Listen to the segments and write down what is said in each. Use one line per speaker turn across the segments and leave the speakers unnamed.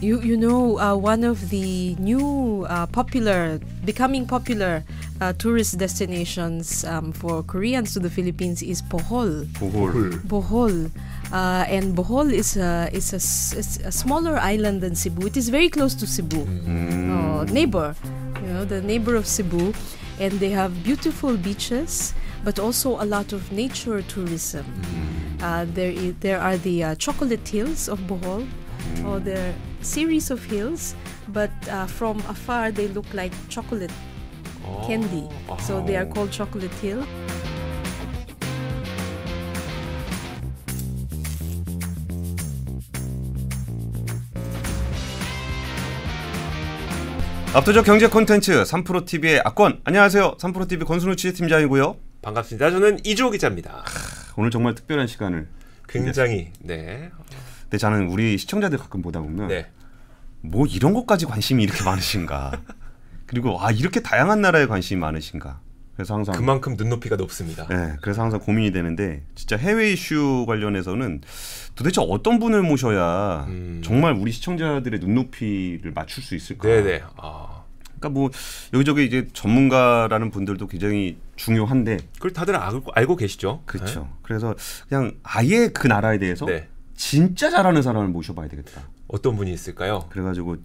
You you know uh, one of the new uh, popular, becoming popular uh, tourist destinations um, for Koreans to the Philippines is Bohol.
보홀.
Bohol. Uh, and Bohol is a is a, s- is a smaller island than Cebu. It is very close to Cebu, uh, neighbor, you know, the neighbor of Cebu, and they have beautiful beaches, but also a lot of nature tourism. Uh, there there are the uh, chocolate hills of Bohol, or the series of hills, but uh, from afar they look like chocolate candy. So they are called Chocolate Hill.
압도적 경제 콘텐츠 3프로 TV의 악권. 안녕하세요. 3프로 TV 권순우 취재팀장이고요.
반갑습니다. 저는 이주호 기자입니다.
오늘 정말 특별한 시간을.
굉장히 네.
근데 저는 우리 시청자들 가끔 보다 보면
네.
뭐 이런 것까지 관심이 이렇게 많으신가. 그리고 아 이렇게 다양한 나라에 관심이 많으신가. 그래서 항상
그만큼 눈높이가 높습니다.
네, 그래서 항상 고민이 되는데 진짜 해외 이슈 관련해서는 도대체 어떤 분을 모셔야
음.
정말 우리 시청자들의 눈높이를 맞출 수 있을까?
네네. 아,
그러니까 뭐 여기저기 이제 전문가라는 분들도 굉장히 중요한데
그걸 다들 알고, 알고 계시죠?
그렇죠. 그래서 그냥 아예 그 나라에 대해서
네.
진짜 잘하는 사람을 모셔봐야 되겠다.
어떤 분이 있을까요?
그래가지고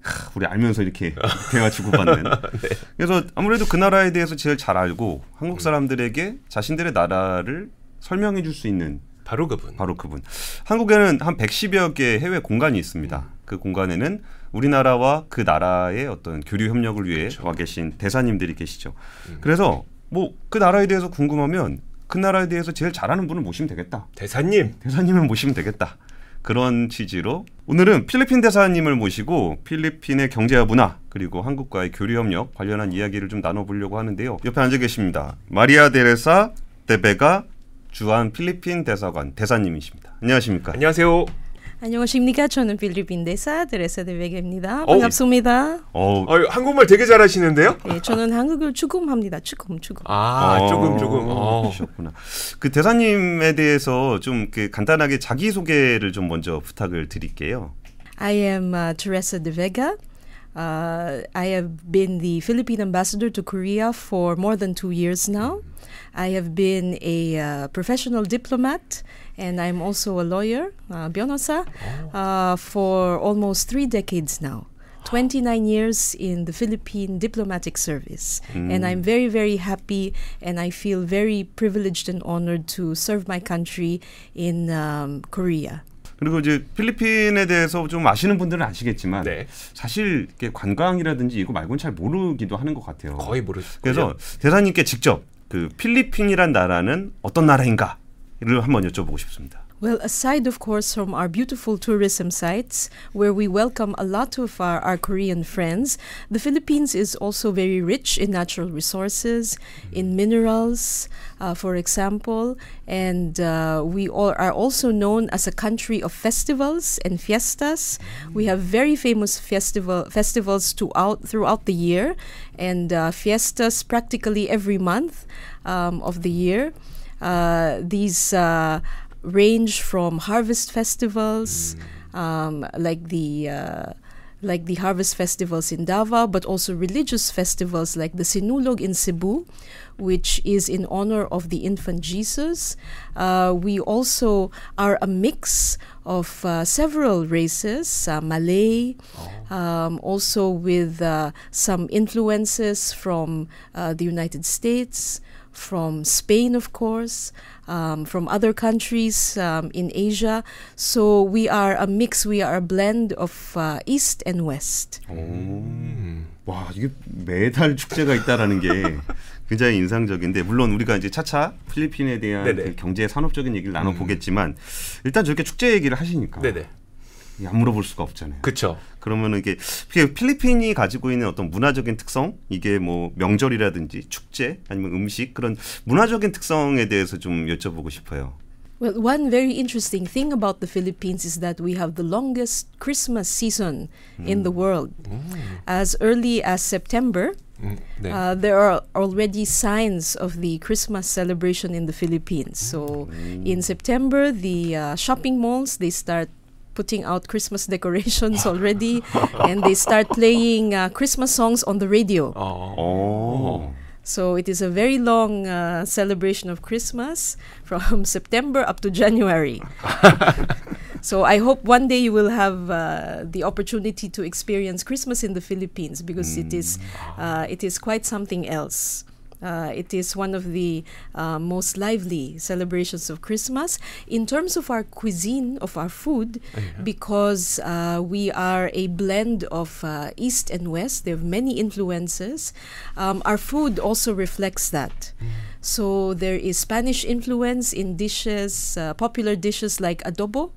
하, 우리 알면서 이렇게 대화 주고받는.
네.
그래서 아무래도 그 나라에 대해서 제일 잘 알고 한국 사람들에게 자신들의 나라를 설명해 줄 수 있는
바로 그분.
바로 그분. 한국에는 한 110여 개의 해외 공간이 있습니다. 그 공간에는 우리나라와 그 나라의 어떤 교류 협력을 위해 와 계신 대사님들이 계시죠. 그래서 뭐 그 나라에 대해서 궁금하면 그 나라에 대해서 제일 잘하는 분을 모시면 되겠다.
대사님.
대사님을 모시면 되겠다. 그런 취지로 오늘은 필리핀 대사님을 모시고 필리핀의 경제와 문화 그리고 한국과의 교류 협력 관련한 이야기를 좀 나눠보려고 하는데요. 옆에 앉아 계십니다. 마리아 데레사 데베가 주한 필리핀 대사관 대사님이십니다. 안녕하십니까?
안녕하세요.
안녕하십니까? 저는 필리핀 대사 드레사.
어,
반갑습니다.
어,
어, 한국말 되게 잘하시는데요?
예, 저는 한국을 추금합니다. 추금, 추금.
아,
어,
조금 조금. 어.
그러셨구나. 그 대사님에 대해서 좀 그 간단하게 자기 소개를 좀 먼저 부탁을 드릴게요.
I am uh, Teresa de Vega. Uh, I have been the Philippine ambassador to Korea for more than two years now. I have been a uh, professional diplomat and I'm also a lawyer, uh, 변호사, uh, for almost three decades now. 29 years in the Philippine diplomatic service. And I'm very, very happy and I feel very privileged and honored to serve my country in um, Korea.
그리고 이제 필리핀에 대해서 좀 아시는 분들은 아시겠지만
네.
사실 관광이라든지 이거 말고는 잘 모르기도 하는 것 같아요.
거의 모르실
그래서 대사님께 직접 그 필리핀이란 나라는 어떤 나라인가 를 한번 여쭤보고 싶습니다.
Well, aside, of course, from our beautiful tourism sites where we welcome a lot of our, our Korean friends, the Philippines is also very rich in natural resources, in minerals, uh, for example, and uh, we all are also known as a country of festivals and fiestas. We have very famous festival festivals throughout throughout the year, and uh, fiestas practically every month um, of the year. Uh, these uh, range from harvest festivals, um, like the uh, like the harvest festivals in Davao, but also religious festivals like the Sinulog in Cebu, which is in honor of the infant Jesus. Uh, we also are a mix of uh, several races, uh, Malay, um, also with uh, some influences from uh, the United States, from Spain, of course, um, from other countries um, in Asia. So we are a mix, we are a blend of uh, East and West.
와 이게 매달 축제가 있다라는 게 굉장히 인상적인데 물론 우리가 이제 차차 필리핀에 대한. 그 경제 산업적인 얘기를 나눠 보겠지만 일단 저렇게 축제 얘기를 하시니까
네네.
안 물어볼 수가 없잖아요.
그쵸.
그러면 이게 필리핀이 가지고 있는 어떤 문화적인 특성 이게 뭐 명절이라든지 축제 아니면 음식 그런 문화적인 특성에 대해서 좀 여쭤보고 싶어요.
Well, one very interesting thing about the Philippines is that we have the longest Christmas season in the world. As early as September,
음, 네.
Uh, there are already signs of the Christmas celebration in the Philippines. So in September, the uh, shopping malls they start putting out Christmas decorations already, and they start playing uh, Christmas songs on the radio.
어.
어.
So it is a very long uh, celebration of Christmas from September up to January. so I hope one day you will have uh, the opportunity to experience Christmas in the Philippines because it is uh, it is quite something else. Uh, it is one of the uh, most lively celebrations of Christmas in terms of our cuisine, of our food, oh, because uh, we are a blend of uh, East and West. There are many influences. Um, our food also reflects that. Mm. So there is Spanish influence in dishes, uh, popular dishes like adobo.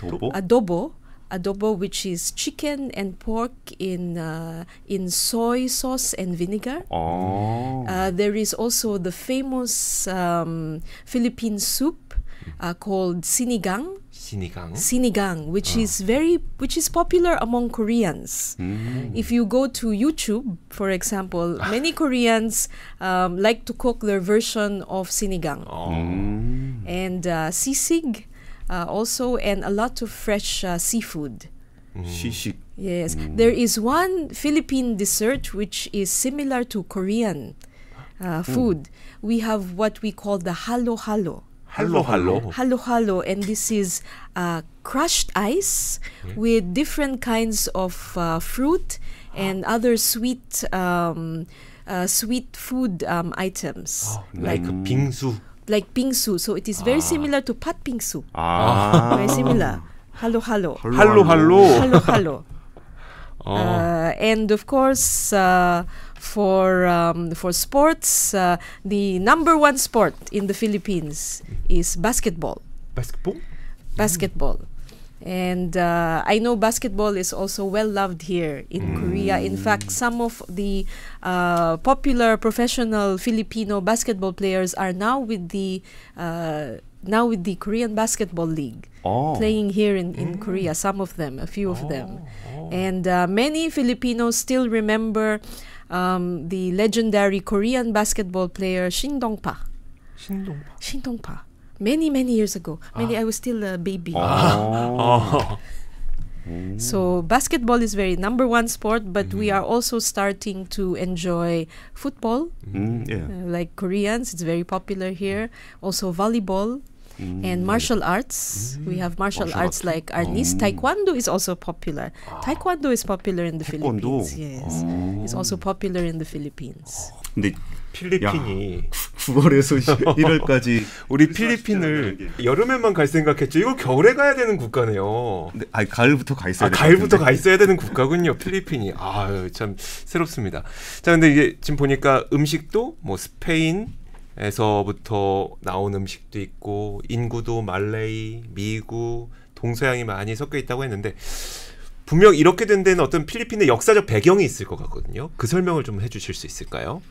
Adobo.
adobo adobo, which is chicken and pork in uh, in soy sauce and vinegar.
Oh.
Uh, there is also the famous um, Philippine soup uh, called sinigang.
Sinigang.
Sinigang, which ah. is very, which is popular among Koreans.
Mm.
If you go to YouTube, for example, many Koreans um, like to cook their version of sinigang.
Oh.
And uh, sisig uh, also, and a lot of fresh uh, seafood.
Mm.
Yes, mm. there is one Philippine dessert which is similar to Korean uh, mm. food. Mm. We have what we call the halo halo.
Halo halo.
Halo halo, and this is uh, crushed ice with different kinds of uh, fruit and other sweet um, uh, sweet food um, items.
Oh, like, like bingsu
like bingsu. So it is very similar to pat bingsu.
아.
Very similar. Halo halo.
할로 할로.
Halo halo.
어.
Uh, and of course, uh, for um, for sports, uh, the number one sport in the Philippines is basketball.
바스켓볼?
Basketball. And uh, I know basketball is also well loved here in mm. Korea. In fact, some of the uh, popular professional Filipino basketball players are now with the uh, now with the Korean Basketball League,
oh.
playing here in, in mm. Korea. Some of them, a few of oh. them, oh. oh. and uh, many Filipinos still remember um, the legendary Korean basketball player Shin
Dong Pa.
Shin Dong Pa many many years ago. Many ah. I was still a baby.
Ah.
Oh. oh. Hmm.
So basketball is very number one sport, but mm. we mm-hmm. are also starting to enjoy football.
Mm, yeah.
uh, like Koreans, it's very popular here. Mm-hmm. Also volleyball
mm.
and martial arts. We have martial,
martial
arts, like arnis. Oh. Taekwondo is also popular. Ah. Taekwondo is popular in the
Taekwondo.
Philippines. Yes, oh. it's also oh. popular in the Philippines.
근데
필리핀이
9월에서 1월까지
우리 필리핀을 여름에만 갈 생각했죠. 이거 겨울에 가야 되는 국가네요.
네, 아니 가을부터 가 있어야
아, 가을부터. 가 있어야 되는 국가군요. 필리핀이. 아유, 참 새롭습니다. 자, 근데 이게 지금 보니까 음식도 뭐 스페인 에서부터 나온 음식도 있고 인구도 말레이, 미국, 동서양이 많이 섞여 있다고 했는데 분명 이렇게 된 데는 어떤 필리핀의 역사적 배경이 있을 것 같거든요. 그 설명을 좀 해주실 수 있을까요?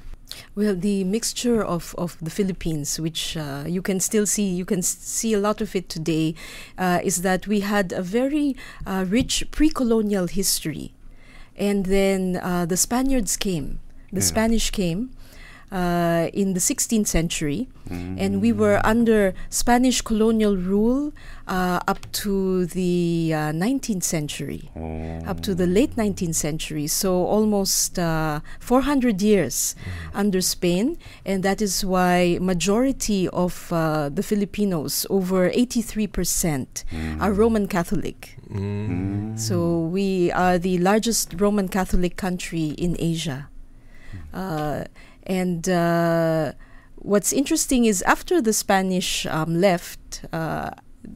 Well, the mixture of, of the Philippines, which uh, you can still see, you can see a lot of it today, uh, is that we had a very uh, rich pre colonial history. And then uh, the Spaniards came, the Spanish came. Uh, in the 16th century, and we were under Spanish colonial rule uh, up to the uh, 19th century
어.
up to the late 19th century, so almost uh, 400 years under Spain, and that is why majority of uh, the Filipinos, over 83%, are Roman Catholic.
음.
So we are the largest Roman Catholic country in Asia. Uh, and uh, what's interesting is after the Spanish um, left, uh,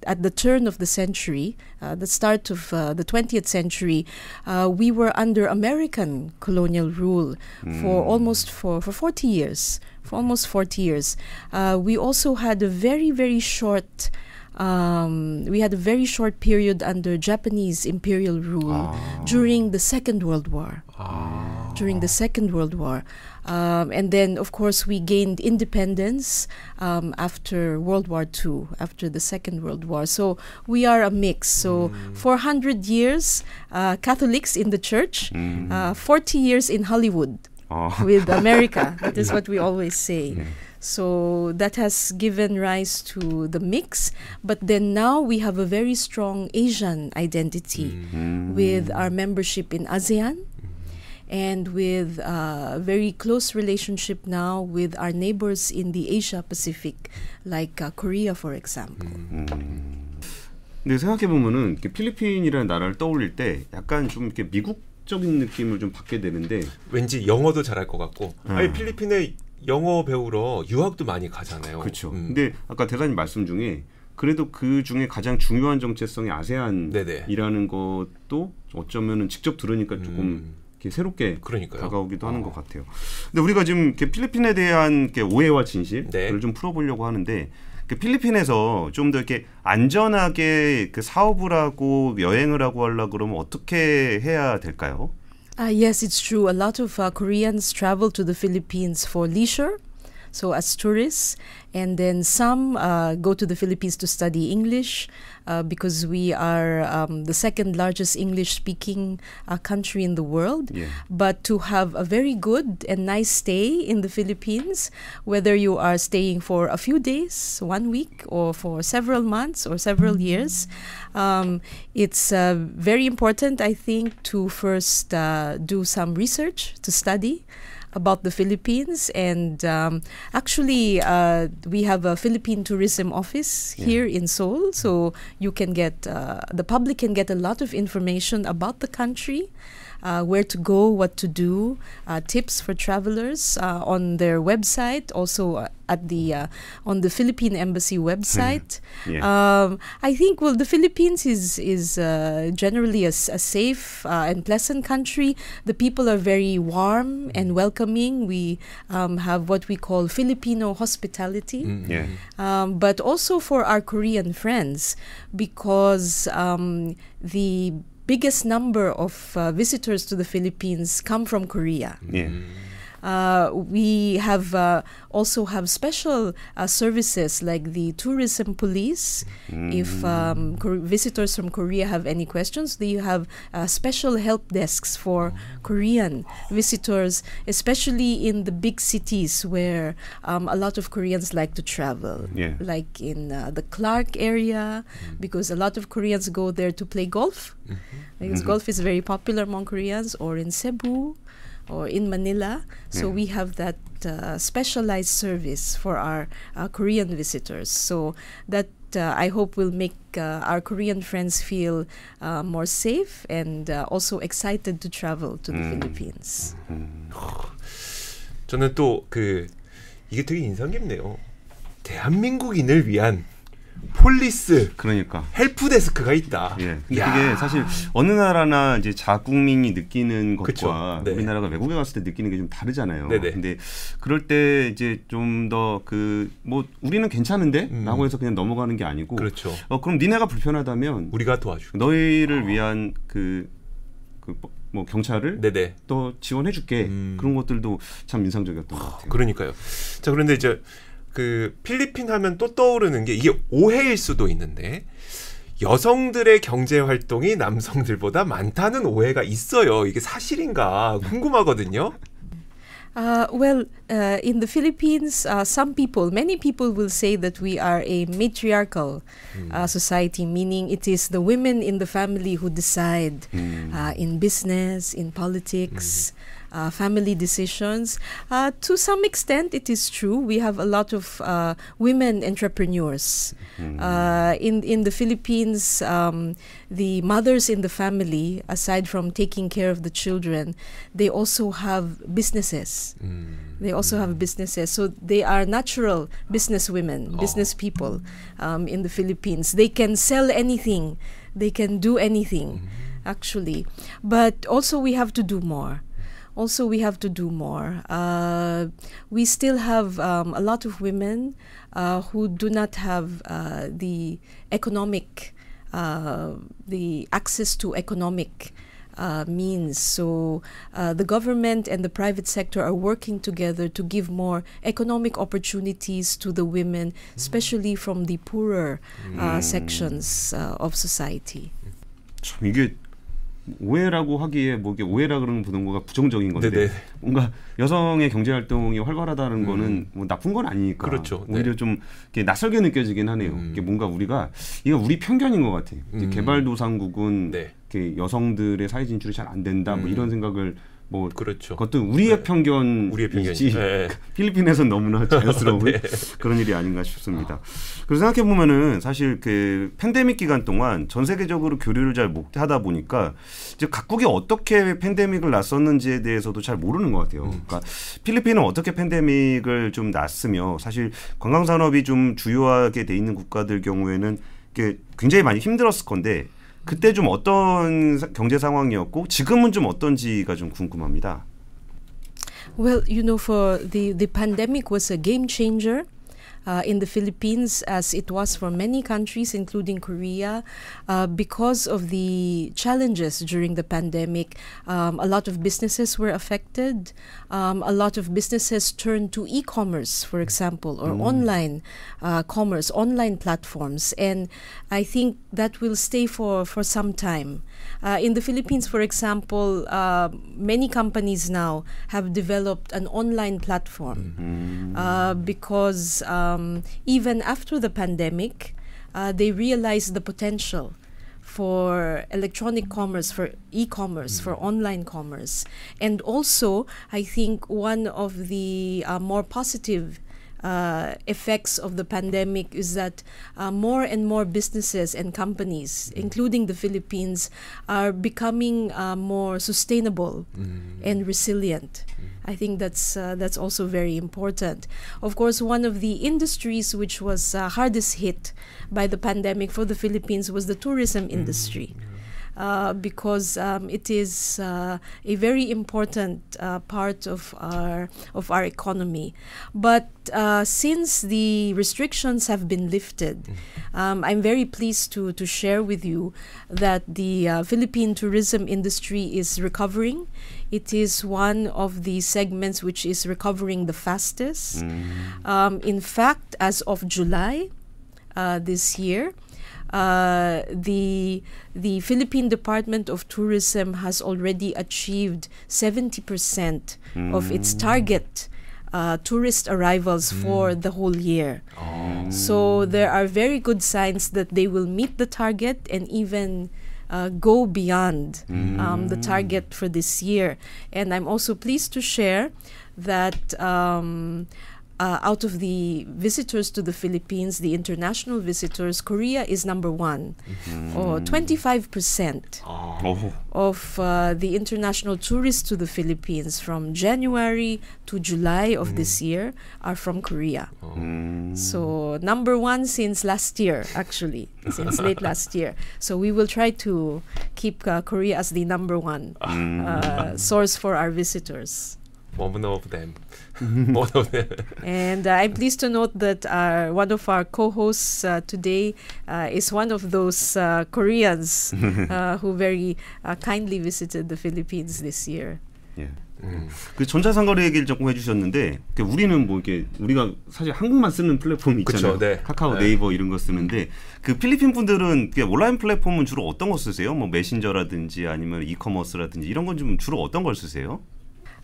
at the turn of the century, uh, the start of uh, the 20th century, uh, we were under American colonial rule for almost for, for 40 years. For almost 40 years, uh, we also had a very very short. Um, we had a very short period under Japanese imperial rule during the Second World War
아.
during the Second World War. Um, and then, of course, we gained independence um, after World War II, after the Second World War. So we are a mix. So 400 years uh, Catholics in the church, uh, 40 years in Hollywood
어.
with America. that is what we always say. So that has given rise to the mix. But then now we have a very strong Asian identity
음.
with our membership in ASEAN and with a very close relationship now with our neighbors in the Asia Pacific, like uh, Korea, for example.
근데 생각해 보면은 필리핀이라는 나라를 떠올릴 때 약간 좀 이렇게 미국적인 느낌을 좀 받게 되는데
왠지 영어도 잘할 것 같고.
음.
아니 필리핀에 영어 배우러 유학도 많이 가잖아요.
그렇죠.
음.
근데 아까 대사님 말씀 중에 그래도 그 중에 가장 중요한 정체성이
네네.
아세안이라는 것도 어쩌면은 직접 들으니까 조금
음.
이렇게 새롭게
그러니까요.
다가오기도 하는
어.
것 같아요. 근데 우리가 지금 이렇게 필리핀에 대한 이렇게 오해와 진실을
네.
좀 풀어보려고 하는데 그 필리핀에서 좀 더 이렇게 안전하게 그 사업을 하고 여행을 하고 하려 그러면 어떻게 해야 될까요?
Uh, yes, it's true. A lot of uh, Koreans travel to the Philippines for leisure, so as tourists, and then some uh, go to the Philippines to study English uh, because we are um, the second largest English speaking uh, country in the world.
예.
But to have a very good and nice stay in the Philippines, whether you are staying for a few days, one week, or for several months or several years, um, it's uh, very important, I think, to first uh, do some research, to study about the Philippines. And um, actually, uh, we have a Philippine Tourism Office
Yeah.
here in Seoul, so you can get, uh, the public can get a lot of information about the country uh, where to go, what to do, uh, tips for travelers uh, on their website, also uh, at the on the Philippine Embassy website.
Yeah.
Um, I think well, the Philippines is is generally a, a safe and pleasant country. The people are very warm and welcoming. We um, have what we call Filipino hospitality.
Mm.
Yeah.
Um, but also for our Korean friends because um, the biggest number of uh, visitors to the Philippines come from Korea.
예.
Uh, we have uh, also have special uh, services like the tourism police. If um, visitors from Korea have any questions, they have uh, special help desks for Korean visitors, especially in the big cities where um, a lot of Koreans like to travel,
Yeah.
like in uh, the Clark area, because a lot of Koreans go there to play golf. Because
Mhm.
golf is very popular among Koreans, or in Cebu, or in Manila. So
Yeah.
we have that uh, specialized service for our uh, Korean visitors. So that uh, I hope will make uh, our Korean friends feel uh, more safe and uh, also excited to travel to the
Mm.
Philippines.
저는 또 그 이게 되게 인상 깊네요. 대한민국인을 위한 폴리스
그러니까.
헬프 데스크가 있다.
예. 그게 사실 어느 나라나 이제 자국민이 느끼는 것과.
네.
우리나라가 외국에 갔을 때 느끼는 게 좀 다르잖아요.
네네.
근데 그럴 때 이제 좀 더 그 뭐 우리는 괜찮은데라고
음.
해서 그냥 넘어가는 게 아니고
그렇죠.
어 그럼 니네가 불편하다면
우리가 도와줄게.
너희를 위한 그 그 뭐 경찰을
네네.
또 지원해줄게
음.
그런 것들도 참 인상적이었던 것 같아요.
그러니까요. 자 그런데 이제 그 필리핀 하면 또 떠오르는 게 이게 오해일 수도 있는데 여성들의 경제 활동이 남성들보다 많다는 오해가 있어요. 이게 사실인가 궁금하거든요.
Uh, well, uh, in the Philippines, uh, some people, many people will say that we are a matriarchal uh, society, meaning it is the women in the family who decide
음.
uh, in business, in politics, uh, family decisions. Uh, to some extent, it is true. We have a lot of uh, women entrepreneurs. Uh, in in the Philippines, um, the mothers in the family, aside from taking care of the children, they also have businesses.
음.
They also have businesses, so they are natural business women, business people um, in the Philippines. They can sell anything, they can do anything, actually. But also, we have to do more Also, we have to do more. Uh, we still have um, a lot of women uh, who do not have uh, the economic, uh, the access to economic uh, means. So uh, the government and the private sector are working together to give more economic opportunities to the women, especially from the poorer uh, sections uh, of society.
참 이게 오해라고 하기에 뭐 이게 오해라 그러는 부동거가 부정적인 건데
네네.
뭔가 여성의 경제 활동이 활발하다는
음.
거는 뭐 나쁜 건 아니니까
그렇죠. 네.
오히려 좀 이렇게 낯설게 느껴지긴 하네요.
음.
이게 뭔가 우리가 이거 우리 편견인 것 같아요.
음.
개발도상국은
네.
이렇게 여성들의 사회 진출이 잘 안 된다 뭐
음.
이런 생각을 뭐
그렇죠.
그것도 우리의
네.
편견이지
우리의 편견이지. 네.
필리핀에선 너무나 자연스러운
네.
그런 일이 아닌가 싶습니다. 그래서 생각해 보면은 사실 그 팬데믹 기간 동안 전 세계적으로 교류를 잘 못 하다 보니까 이제 각국이 어떻게 팬데믹을 났었는지에 대해서도 잘 모르는 것 같아요.
음.
그러니까 필리핀은 어떻게 팬데믹을 좀 났으며 사실 관광 산업이 좀 주요하게 돼 있는 국가들 경우에는 굉장히 많이 힘들었을 건데 그때 좀 어떤 사- 경제 상황이었고 지금은 좀 어떤지가 좀 궁금합니다.
Well, you know, for the, the pandemic was a game changer. Uh, in the Philippines, as it was for many countries, including Korea, uh, because of the challenges during the pandemic, um, a lot of businesses were affected. Um, a lot of businesses turned to e commerce, for example, or online uh, commerce, online platforms. And I think that will stay for, for some time. Uh, in the Philippines, for example, uh, many companies now have developed an online platform uh, because um, even after the pandemic, uh, they realized the potential for electronic commerce, for e commerce, for online commerce. And also, I think one of the uh, more positive uh, effects of the pandemic is that uh, more and more businesses and companies, including the Philippines, are becoming uh, more sustainable and resilient. I think that's uh, that's also very important. Of course, one of the industries which was uh, hardest hit by the pandemic for the Philippines was the tourism industry. Uh, because um, it is uh, a very important uh, part of our of our economy. But uh, since the restrictions have been lifted, um, I'm very pleased to to share with you that the uh, Philippine tourism industry is recovering. It is one of the segments which is recovering the fastest. Um, in fact, as of July uh, this year, uh, the the Philippine Department of Tourism has already achieved 70% of its target uh, tourist arrivals for the whole year. So there are very good signs that they will meet the target and even uh, go beyond um, the target for this year. And I'm also pleased to share that um, uh, out of the visitors to the Philippines, the international visitors, Korea is number one, mm-hmm. or 25% of uh, the international tourists to the Philippines from January to July of mm. this year are from Korea.
Oh. Mm.
So, number one since last year, actually, since late last year. So, we will try to keep uh, Korea as the number one mm. uh, source for our visitors.
One of them. One of them.
And uh, I'm pleased to note that our, one of our co-hosts uh, today uh, is one of those uh, Koreans uh, who very uh, kindly visited the Philippines this year.
예.
음.
그 전자상거래 얘기를 조금 해주셨는데 그 우리는 뭐 이렇게 우리가 사실 한국만 쓰는 플랫폼이 있잖아요.
그쵸, 네.
카카오,
네.
네이버 이런 거 쓰는데 그 필리핀 분들은 그 온라인 플랫폼은 주로 어떤 거 쓰세요? 뭐 메신저라든지 아니면 이커머스라든지 이런 건 좀 주로 어떤 걸 쓰세요?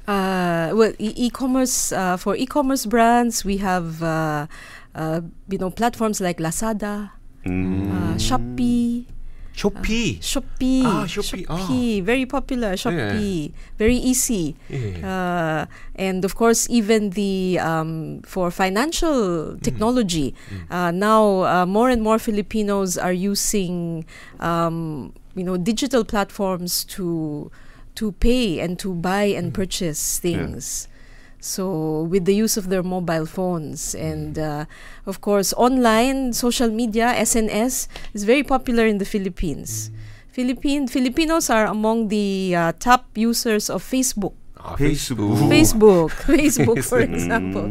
Uh, well, e- e-commerce uh, for e-commerce brands, we have uh, uh you know platforms like Lazada,
mm.
Uh, Shopee.
Shopee.
Shopee.
Ah, Shopee. Ah.
Shopee. Ah. Very popular. Shopee. Yeah. Very easy. Yeah. and of course, even the um, for financial mm. technology, mm. Mm. now more and more Filipinos are using um, you know digital platforms to to pay and to buy and mm-hmm. purchase things. Yeah. So, with the use of their mobile phones mm-hmm. and, uh, of course, online social media, SNS, is very popular in the Philippines. Mm-hmm. Philippine Filipinos are among the uh, top users of Facebook.
Ah, Facebook.
Facebook. Facebook, for example.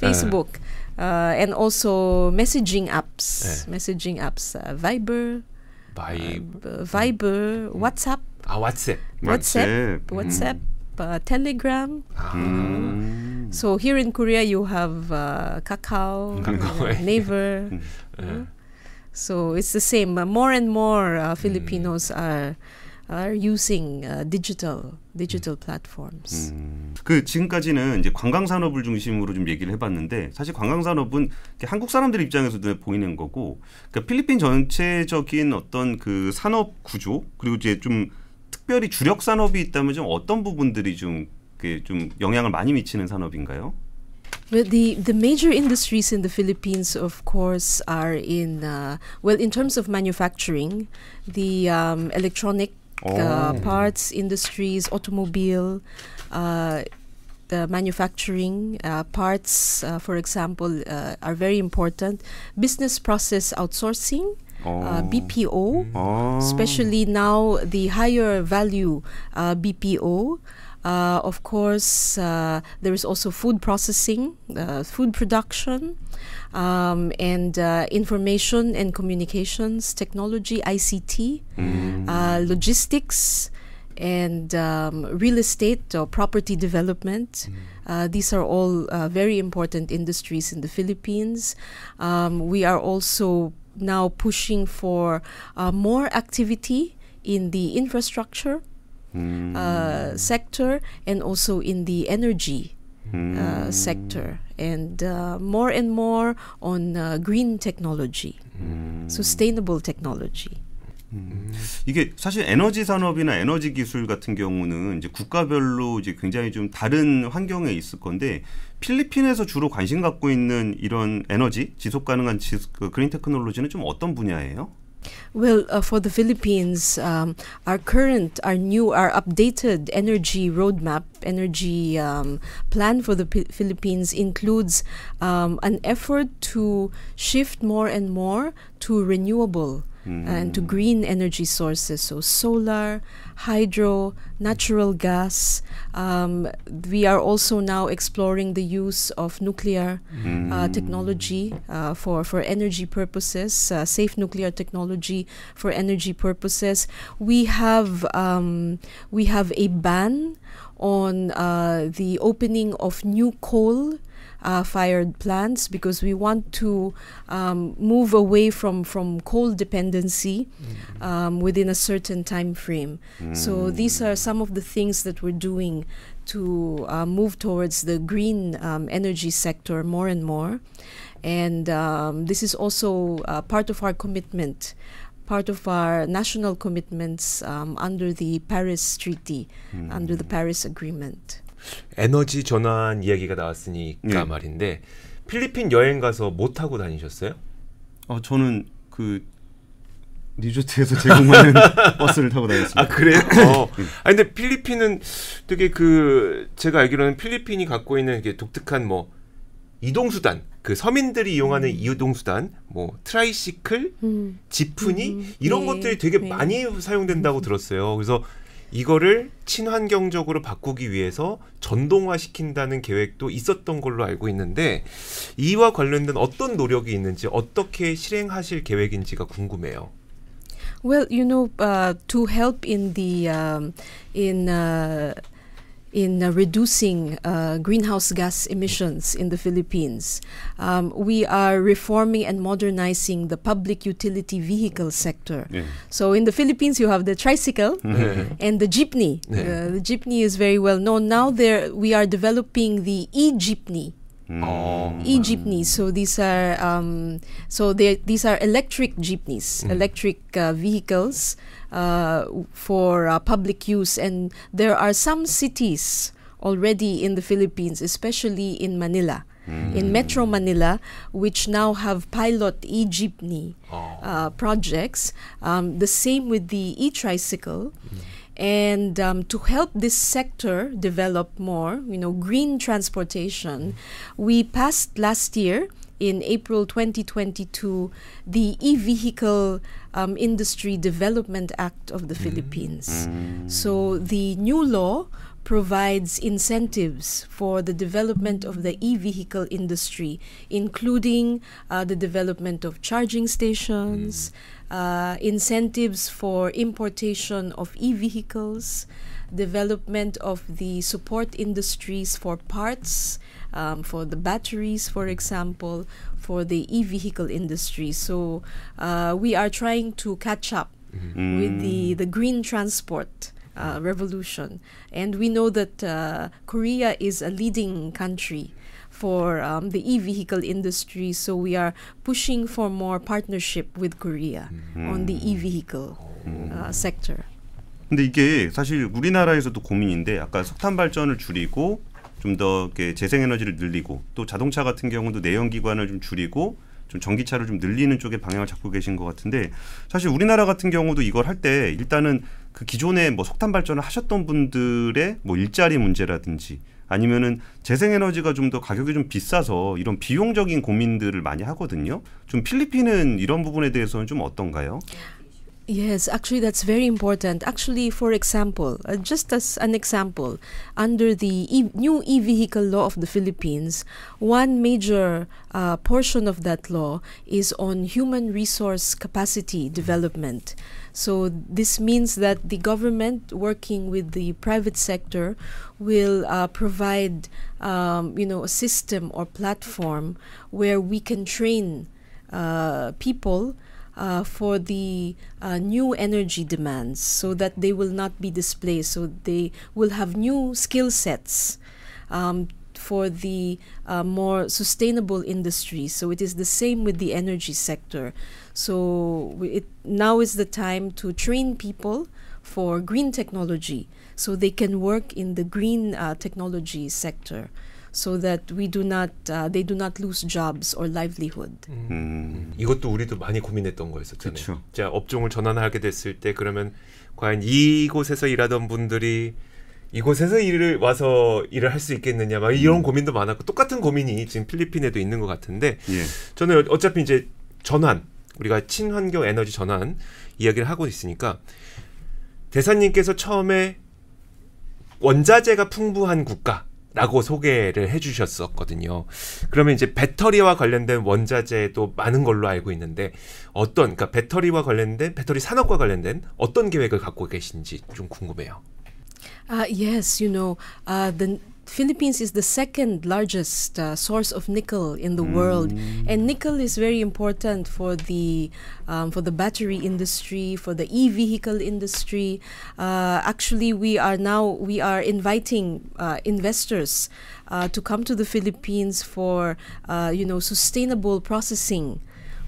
Facebook. Uh, and also messaging apps. Messaging apps. Uh, Viber.
Vibe.
Uh, Viber. WhatsApp.
아, 왓츠앱.
WhatsApp, WhatsApp, uh, Telegram.
아.
음.
So here in Korea, you have uh, Kakao,
Kakao,
uh, Naver.
예.
So it's the same. Uh, more and more uh, Filipinos are are using uh, digital digital platforms.
음, 그 지금까지는 이제 관광 산업을 중심으로 좀 얘기를 해봤는데 사실 관광 산업은 한국 사람들 입장에서 눈에 보이는 거고, 그러니까 필리핀 전체적인 어떤 그 산업 구조 그리고 이제 좀 특별히 주력 산업이 있다면 좀 어떤 부분들이 좀, 그좀 영향을 많이 미치는 산업인가요?
Well, the, the major industries in the Philippines, of course, are in, uh, well, in terms of manufacturing, the um, electronic uh,
Oh.
parts industries, automobile, uh, the manufacturing uh, parts, uh, for example, uh, are very important. Business process outsourcing, uh, BPO,
어.
especially now the higher value uh, BPO. Uh, of course, uh, there is also food processing, uh, food production, um, and uh, information and communications technology, ICT,
음.
uh, logistics, and um, real estate or property development. Uh, these are all uh, very important industries in the Philippines. Um, we are also now pushing for uh, more activity in the infrastructure
음.
uh, sector and also in the energy
음.
uh, sector and uh, more and more on uh, green technology,
음.
sustainable technology.
이게 사실 에너지 산업이나 에너지 기술 같은 경우는 이제 국가별로 이제 굉장히 좀 다른 환경에 있을 건데 필리핀에서 주로 관심 갖고 있는 이런 에너지 지속 가능한 지, 그 그린 테크놀로지는 좀 어떤 분야예요?
Well, uh, for the Philippines, um, our current, our new, our updated energy roadmap, energy um, plan for the P- Philippines includes um, an effort to shift more and more to renewable and to green energy sources. So, solar, hydro, natural gas. Um, we are also now exploring the use of nuclear uh, technology uh, for, for energy purposes, uh, safe nuclear technology for energy purposes. We have um, we have a ban on uh, the opening of new coal. Uh, fired plants because we want to um, move away from, from coal dependency um, within a certain time frame. So these are some of the things that we're doing to uh, move towards the green um, energy sector more and more. And um, this is also uh, part of our commitment, part of our national commitments um, under the Paris Treaty, under the Paris Agreement.
에너지 전환 이야기가 나왔으니까
예.
말인데 필리핀 여행 가서 뭐 타고 다니셨어요?
어 저는 그 리조트에서 제공하는 버스를 타고 다녔습니다.
아 그래요? 어. 아 근데 필리핀은 되게 그 제가 알기로는 필리핀이 갖고 있는 이게 독특한 뭐 이동 수단, 그 서민들이 이용하는 이동 수단, 뭐 트라이시클, 지프니
음,
이런
네,
것들이 되게
네.
많이 사용된다고 들었어요. 그래서 이거를 친환경적으로 바꾸기 위해서 전동화 시킨다는 계획도 있었던 걸로 알고 있는데 이와 관련된 어떤 노력이 있는지 어떻게 실행하실 계획인지가 궁금해요.
Well, you know, uh, to help in the um, in uh, in uh, reducing uh, greenhouse gas emissions in the Philippines. Um, we are reforming and modernizing the public utility vehicle sector.
Yeah.
So in the Philippines, you have the tricycle and the jeepney.
Yeah.
Uh, the jeepney is very well known. Now there, we are developing the e-jeepney.
Mm.
Oh.
E jeepneys. So these are um, so these are electric jeepneys, mm. electric uh, vehicles for uh, public use, and there are some cities already in the Philippines, especially in Manila. In Metro Manila, which now have pilot e-jeepney
어.
uh, projects. Um, the same with the e-tricycle. And um, to help this sector develop more, you know, green transportation, we passed last year in April 2022 the e-vehicle um, industry development act of the philippines. So the new law provides incentives for the development of the e-vehicle industry including uh, the development of charging stations uh, incentives for importation of e-vehicles development of the support industries for parts um, for the batteries, for example, for the e vehicle industry. So uh, we are trying to catch up
음.
with the, the green transport uh, revolution. And we know that uh, Korea is a leading country for um, the e-vehicle industry, so we are pushing for more partnership with Korea on the e-vehicle uh, sector.
근데 이게 사실 우리나라에서도 고민인데 아까 석탄 발전을 줄이고 좀 더 재생에너지를 늘리고 또 자동차 같은 경우도 내연기관을 좀 줄이고 좀 전기차를 좀 늘리는 쪽에 방향을 잡고 계신 것 같은데 사실 우리나라 같은 경우도 이걸 할 때 일단은 그 기존에 뭐 석탄 발전을 하셨던 분들의 뭐 일자리 문제라든지 아니면은 재생에너지가 좀 더 가격이 좀 비싸서 이런 비용적인 고민들을 많이 하거든요. 좀 필리핀은 이런 부분에 대해서는 좀 어떤가요?
Yes, actually, that's very important. Actually, for example, uh, just as an example, under the e- new e vehicle law of the Philippines, one major uh, portion of that law is on human resource capacity development. So, this means that the government, working with the private sector, will uh, provide um, you know, a system or platform where we can train uh, people uh, for the uh, new energy demands so that they will not be displaced. So they will have new skill sets um, for the uh, more sustainable industries. So it is the same with the energy sector. So it, now is the time to train people for green technology so they can work in the green uh, technology sector so that we do not uh, they do not lose jobs or livelihood.
음.
이것도 우리도 많이 고민했던 거였었잖아요.
그쵸.
자 업종을 전환하게 됐을 때 그러면 과연 이곳에서 일하던 분들이 이곳에서 일을 와서 일을 할 수 있겠느냐 막 이런 고민도 많았고 똑같은 고민이 지금 필리핀에도 있는 것 같은데
예.
저는 어차피 이제 전환 우리가 친환경 에너지 전환 이야기를 하고 있으니까 대사님께서 처음에 원자재가 풍부한 국가 라고 소개를 해주셨었거든요. 그러면 이제 배터리와 관련된 원자재도 많은 걸로 알고 있는데 어떤 그러니까 배터리와 관련된 배터리 산업과 관련된 어떤 계획을 갖고 계신지 좀 궁금해요.
Uh, yes, you know, uh, the Philippines is the second largest uh, source of nickel in the world, and nickel is very important for the um, for the battery industry, for the e-vehicle industry. Uh, actually, we are now we are inviting uh, investors uh, to come to the Philippines for uh, you know sustainable processing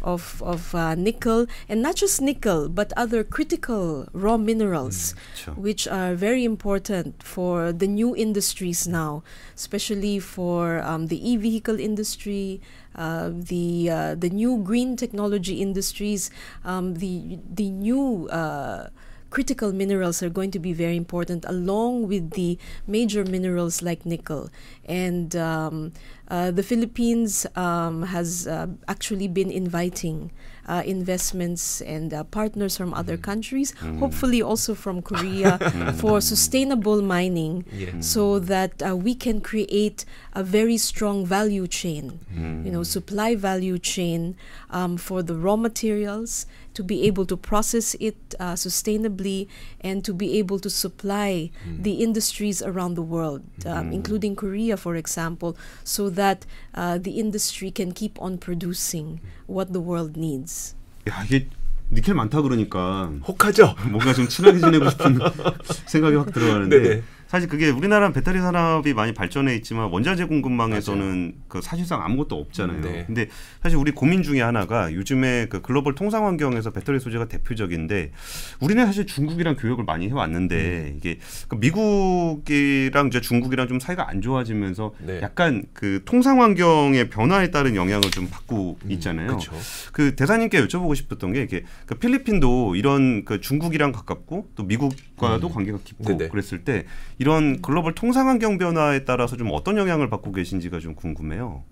of, of uh, nickel, and not just nickel, but other critical raw minerals,
mm, sure.
which are very important for the new industries now, especially for um, the e vehicle industry. Uh, the uh, the new green technology industries, um, the the new uh, critical minerals are going to be very important along with the major minerals like nickel. And um, uh, the Philippines um, has uh, actually been inviting uh, investments and uh, partners from other countries, hopefully also from Korea, for sustainable mining,
예.
so that uh, we can create a very strong value chain, you know, supply value chain um, for the raw materials to be able to process it uh, sustainably and to be able to supply the industries around the world, um, including Korea, for example, so that uh, the industry can keep on producing what the world needs.
야 이게 니켈 많다 그러니까
혹하죠?
뭔가 좀 친하게 지내고 싶은 생각이 확 들어가는데
네네.
사실 그게 우리나라 배터리 산업이 많이 발전해 있지만 원자재 공급망에서는 그 사실상 아무것도 없잖아요.
네.
근데 사실 우리 고민 중에 하나가 요즘에 그 글로벌 통상 환경에서 배터리 소재가 대표적인데 우리는 사실 중국이랑 교역을 많이
음.
해왔는데 이게 그 미국이랑 이제 중국이랑 좀 사이가 안 좋아지면서
네.
약간 그 통상 환경의 변화에 따른 영향을 좀 받고 있잖아요.
그렇죠.
그 대사님께 여쭤보고 싶었던 게 이게 그 필리핀도 이런 그 중국이랑 가깝고 또 미국과도 관계가 깊고
음. 네네.
그랬을 때 이런 글로벌 통상 환경 변화에 따라서 좀 어떤 영향을 받고 계신지가 좀 궁금해요.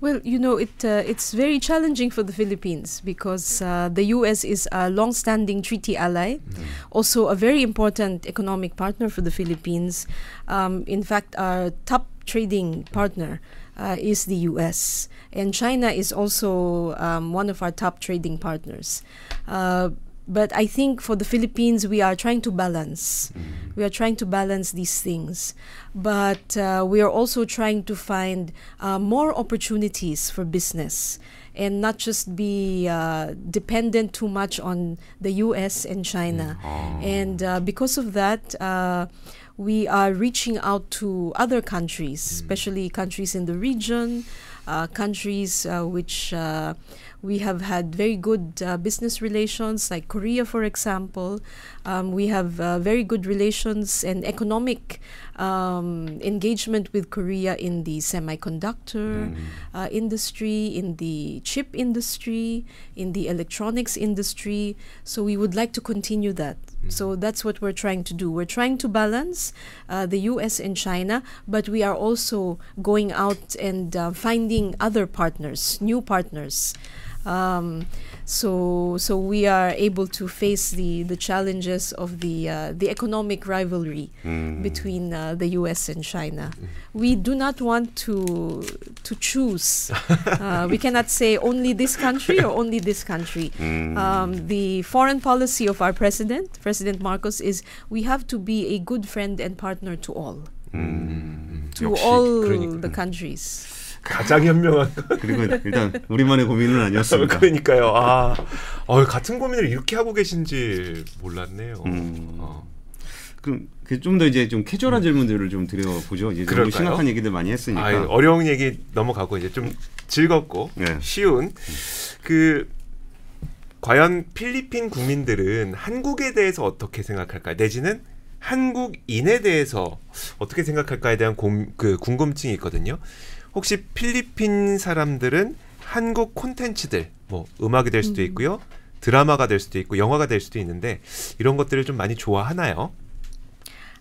Well, you know, it uh, it's very challenging for the Philippines because uh, the U.S. is a long-standing treaty ally, also a very important economic partner for the Philippines. Um, in fact, our top trading partner uh, is the U.S. and China is also um, one of our top trading partners. But I think for the Philippines, we are trying to balance. We are trying to balance these things. But uh, we are also trying to find uh, more opportunities for business. and not just be uh, dependent too much on the U.S. and China. And uh, because of that, uh, we are reaching out to other countries, especially countries in the region, uh, countries uh, which uh, we have had very good uh, business relations, like Korea, for example. Um, we have uh, very good relations and economic um, engagement with Korea in the semiconductor uh, industry, in the chip industry, in the electronics industry. So we would like to continue that. So that's what we're trying to do. We're trying to balance uh, the US and China, but we are also going out and uh, finding other partners, new partners. Um, so so we are able to face the, the challenges of the uh, the economic rivalry mm. between uh, the U.S. and China. Mm. We do not want to to choose. uh, we cannot say only this country or only this country. Mm. Um, the foreign policy of our president, President Marcos, is we have to be a good friend and partner to all,
mm. to
all the countries.
가장 현명한
그리고 일단 우리만의 고민은 아니었습니다.
그러니까요. 아, 어, 같은 고민을 이렇게 하고 계신지 몰랐네요.
음.
어.
그럼 좀 더 이제 좀 캐주얼한 질문들을 좀 드려보죠. 이제 너무
그럴까요?
심각한 얘기들 많이 했으니까.
아, 어려운 얘기 넘어가고 이제 좀 즐겁고
네.
쉬운 그 과연 필리핀 국민들은 한국에 대해서 어떻게 생각할까? 내지는 한국인에 대해서 어떻게 생각할까에 대한 곰, 그 궁금증이 있거든요. 혹시 필리핀 사람들은 한국 콘텐츠들 뭐 음악이 될 수도 있고요. 드라마가 될 수도 있고 영화가 될 수도 있는데 이런 것들을 좀 많이 좋아하나요?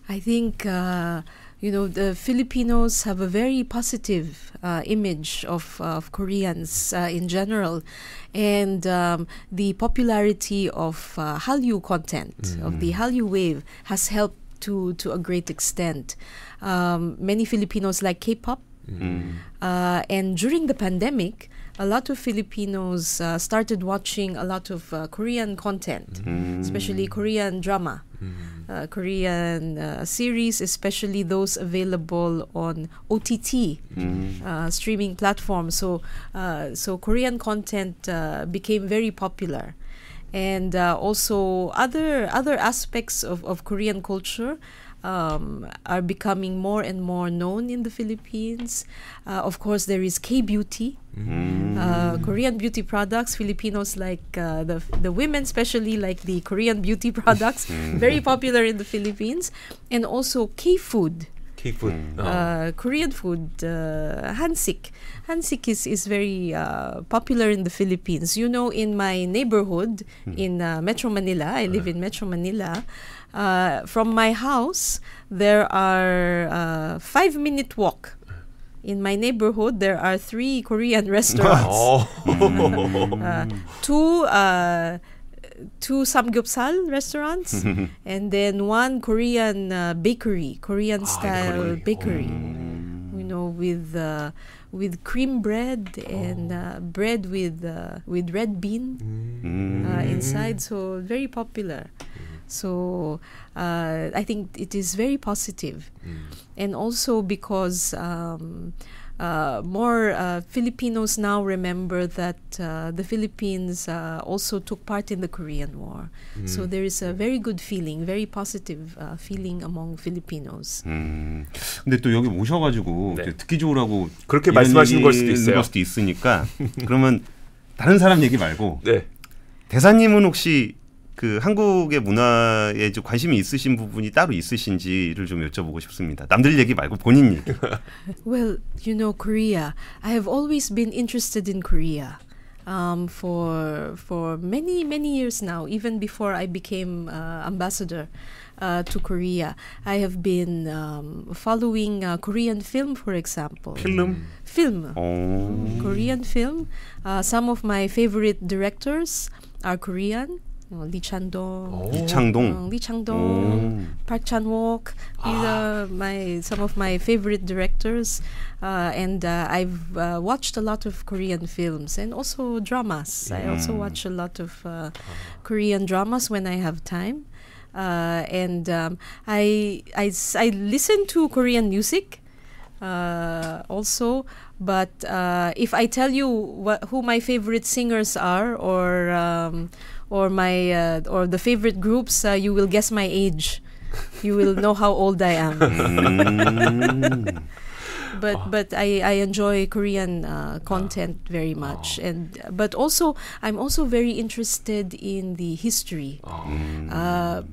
I think uh, you know the Filipinos have a very positive uh, image of of Koreans uh, in general, and um, the popularity of uh, Hallyu content of the Hallyu wave has helped to to a great extent. Um, many Filipinos like K-pop.
음.
Uh, and during the pandemic, a lot of Filipinos uh, started watching a lot of uh, Korean content, especially Korean drama, uh, Korean uh, series, especially those available on OTT uh, streaming platforms. So, uh, so Korean content uh, became very popular. And uh, also other other aspects of, of Korean culture um, are becoming more and more known in the Philippines. Uh, of course, there is K Beauty, uh, mm. uh, Korean beauty products. Filipinos like uh, the the women, especially like the Korean beauty products, mm. very popular in the Philippines, and also K food.
K food. Mm.
Uh, oh. Korean food, uh, hansik. Hansik is is very popular in the Philippines. You know, in my neighborhood mm. in Metro Manila, I live uh-huh. in Metro Manila. Uh, from my house, there are uh, five minute walk. In my neighborhood, there are three Korean restaurants.
어.
uh, two uh, two samgyeopsal restaurants and then one Korean uh, bakery, Korean style bakery. You know, with uh, with cream bread and uh, bread with uh, with red bean
음.
uh, inside. So very popular. So uh, I think it is very positive, and also because. Um, uh, more uh, Filipinos now remember that uh, the Philippines uh, also took part in the Korean War. So there is a very good feeling, very positive uh, feeling among Filipinos.
음. 근데 또 여기 모셔가지고
네.
이제 듣기 좋으라고
그렇게
이런
말씀하시는 걸 수도
얘기
있어요.
걸 수도 있으니까 그러면 다른 사람 얘기 말고
네.
대사님은 혹시 그 한국의 문화에 좀 관심이 있으신 부분이 따로 있으신지를 좀 여쭤보고 싶습니다. 남들 얘기 말고 본인 얘기.
Well, you know, Korea. I have always been interested in Korea. Um, for for many many years now, even before I became uh, ambassador uh, to Korea, I have been um, following uh, Korean film, for example.
필름.
Film.
어.
Korean film. Uh, some of my favorite directors are Korean. Uh, Lee Chan-dong,
오.
이창동.
uh, Lee Chang-dong,
오.
Park Chan-wook. These are my some of my favorite directors, uh, and uh, I've uh, watched a lot of Korean films and also dramas. I also watch a lot of uh, Korean dramas when I have time, uh, and um, I, I s- I listen to Korean music. uh, also. But uh, if I tell you what, who my favorite singers are, or um, or my uh, or the favorite groups, uh, you will guess my age. You will know how old I am.
음.
but but I, I enjoy Korean uh, content very much, and but also I'm also very interested in the history. Uh,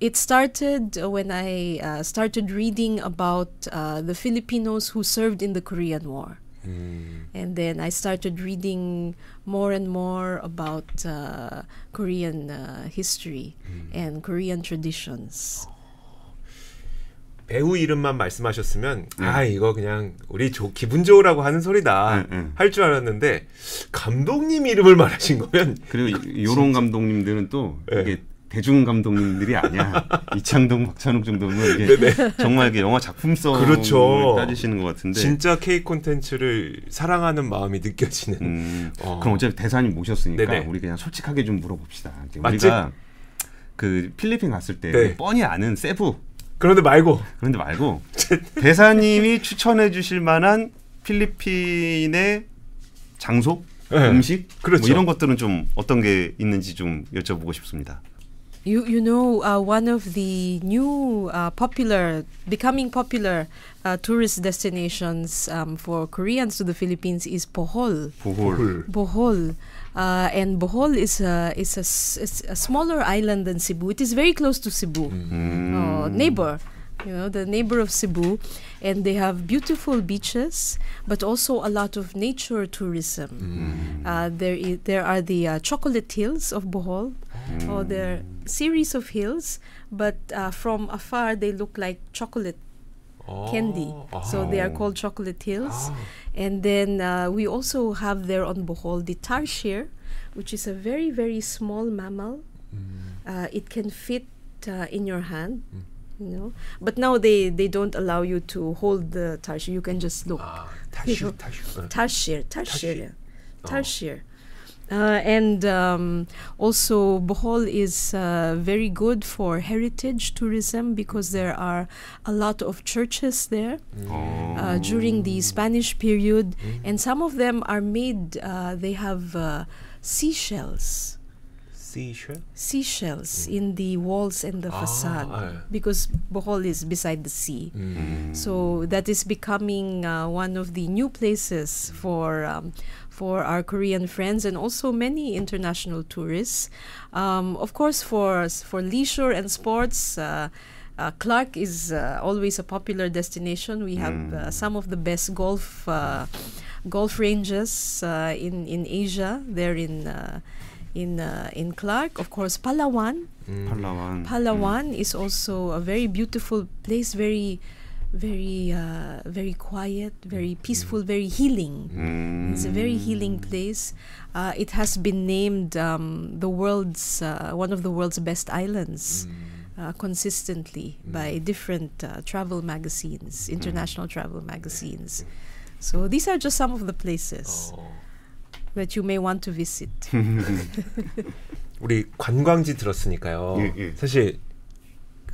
it started uh, when I uh, started reading about uh, the Filipinos who served in the Korean War.
음.
And then I started reading more and more about uh, Korean uh, history and Korean traditions.
배우 이름만 말씀하셨으면 아 이거 그냥 우리 조, 기분 좋으라고 하는 소리다
네, 네.
할줄 알았는데 감독님 이름을 말하신 거면
그리고 이- 요런 감독님들은 또
네.
이게 대중 감독님들이 아니야. 이창동, 박찬욱 정도면 이게 정말 이게 영화 작품성을
그렇죠.
따지시는 것 같은데.
진짜 K 콘텐츠를 사랑하는 마음이 느껴지는
음,
어.
그럼 어차피 대사님 모셨으니까
네네.
우리 그냥 솔직하게 좀 물어봅시다. 우리가 그 필리핀 갔을 때
네.
뻔히 아는 세부
그런데 말고
그런데 말고 대사님이 추천해 주실 만한 필리핀의 장소,
네.
음식
그렇죠.
뭐 이런 것들은 좀 어떤 게 있는지 좀 여쭤보고 싶습니다.
You you know uh, one of the new uh, popular becoming popular uh, tourist destinations um, for Koreans to the Philippines is Bohol.
Bohol.
Bohol. Uh, and Bohol is a is a, is a smaller island than Cebu. It is very close to Cebu,
mm.
Oh, neighbor you know, the neighbor of Cebu, and they have beautiful beaches, but also a lot of nature tourism. Mm. Uh, there, I- there are the uh, chocolate hills of Bohol, mm. or hmm. their series of hills, but uh, from afar they look like chocolate oh. candy. Oh. So they are
oh.
called chocolate hills. Oh. Ah. And then uh, we also have there on Bohol the tarsier, which is a very very small mammal. Mm. Uh, it can fit uh, in your hand. Mm. You know, but now they, they don't allow you to hold the tarsier. You can just look.
Ah, tarsier, tarsier, tarsier,
tarsier, tarsier. Oh. tarsier. Uh, and um, also, Bohol is uh, very good for heritage tourism because there are a lot of churches there
어.
uh, during the Spanish period, and some of them are made. Uh, they have uh, seashells,
Seashells,
Seashells mm. in the walls and the
ah,
facade because Bohol is beside the sea.
Mm.
So that is becoming uh, one of the new places for um, for our Korean friends and also many international tourists. Um, of course, for for leisure and sports. Uh, uh, Clark is uh, always a popular destination. We have mm. uh, some of the best golf uh, golf ranges uh, in in Asia. They're in uh, in uh, in Clark. Of course, Palawan.
Mm. Palawan.
Palawan mm. is also a very beautiful place. Very very uh, very quiet, very mm. peaceful, very healing.
Mm.
It's a very healing place. Uh, it has been named um, the world's uh, one of the world's best islands. Mm. Uh, consistently mm. by different uh, travel magazines, mm. international travel magazines. Mm. So these are just some of the places.
Oh.
That you may want to visit.
우리 관광지 들었으니까요.
예, 예.
사실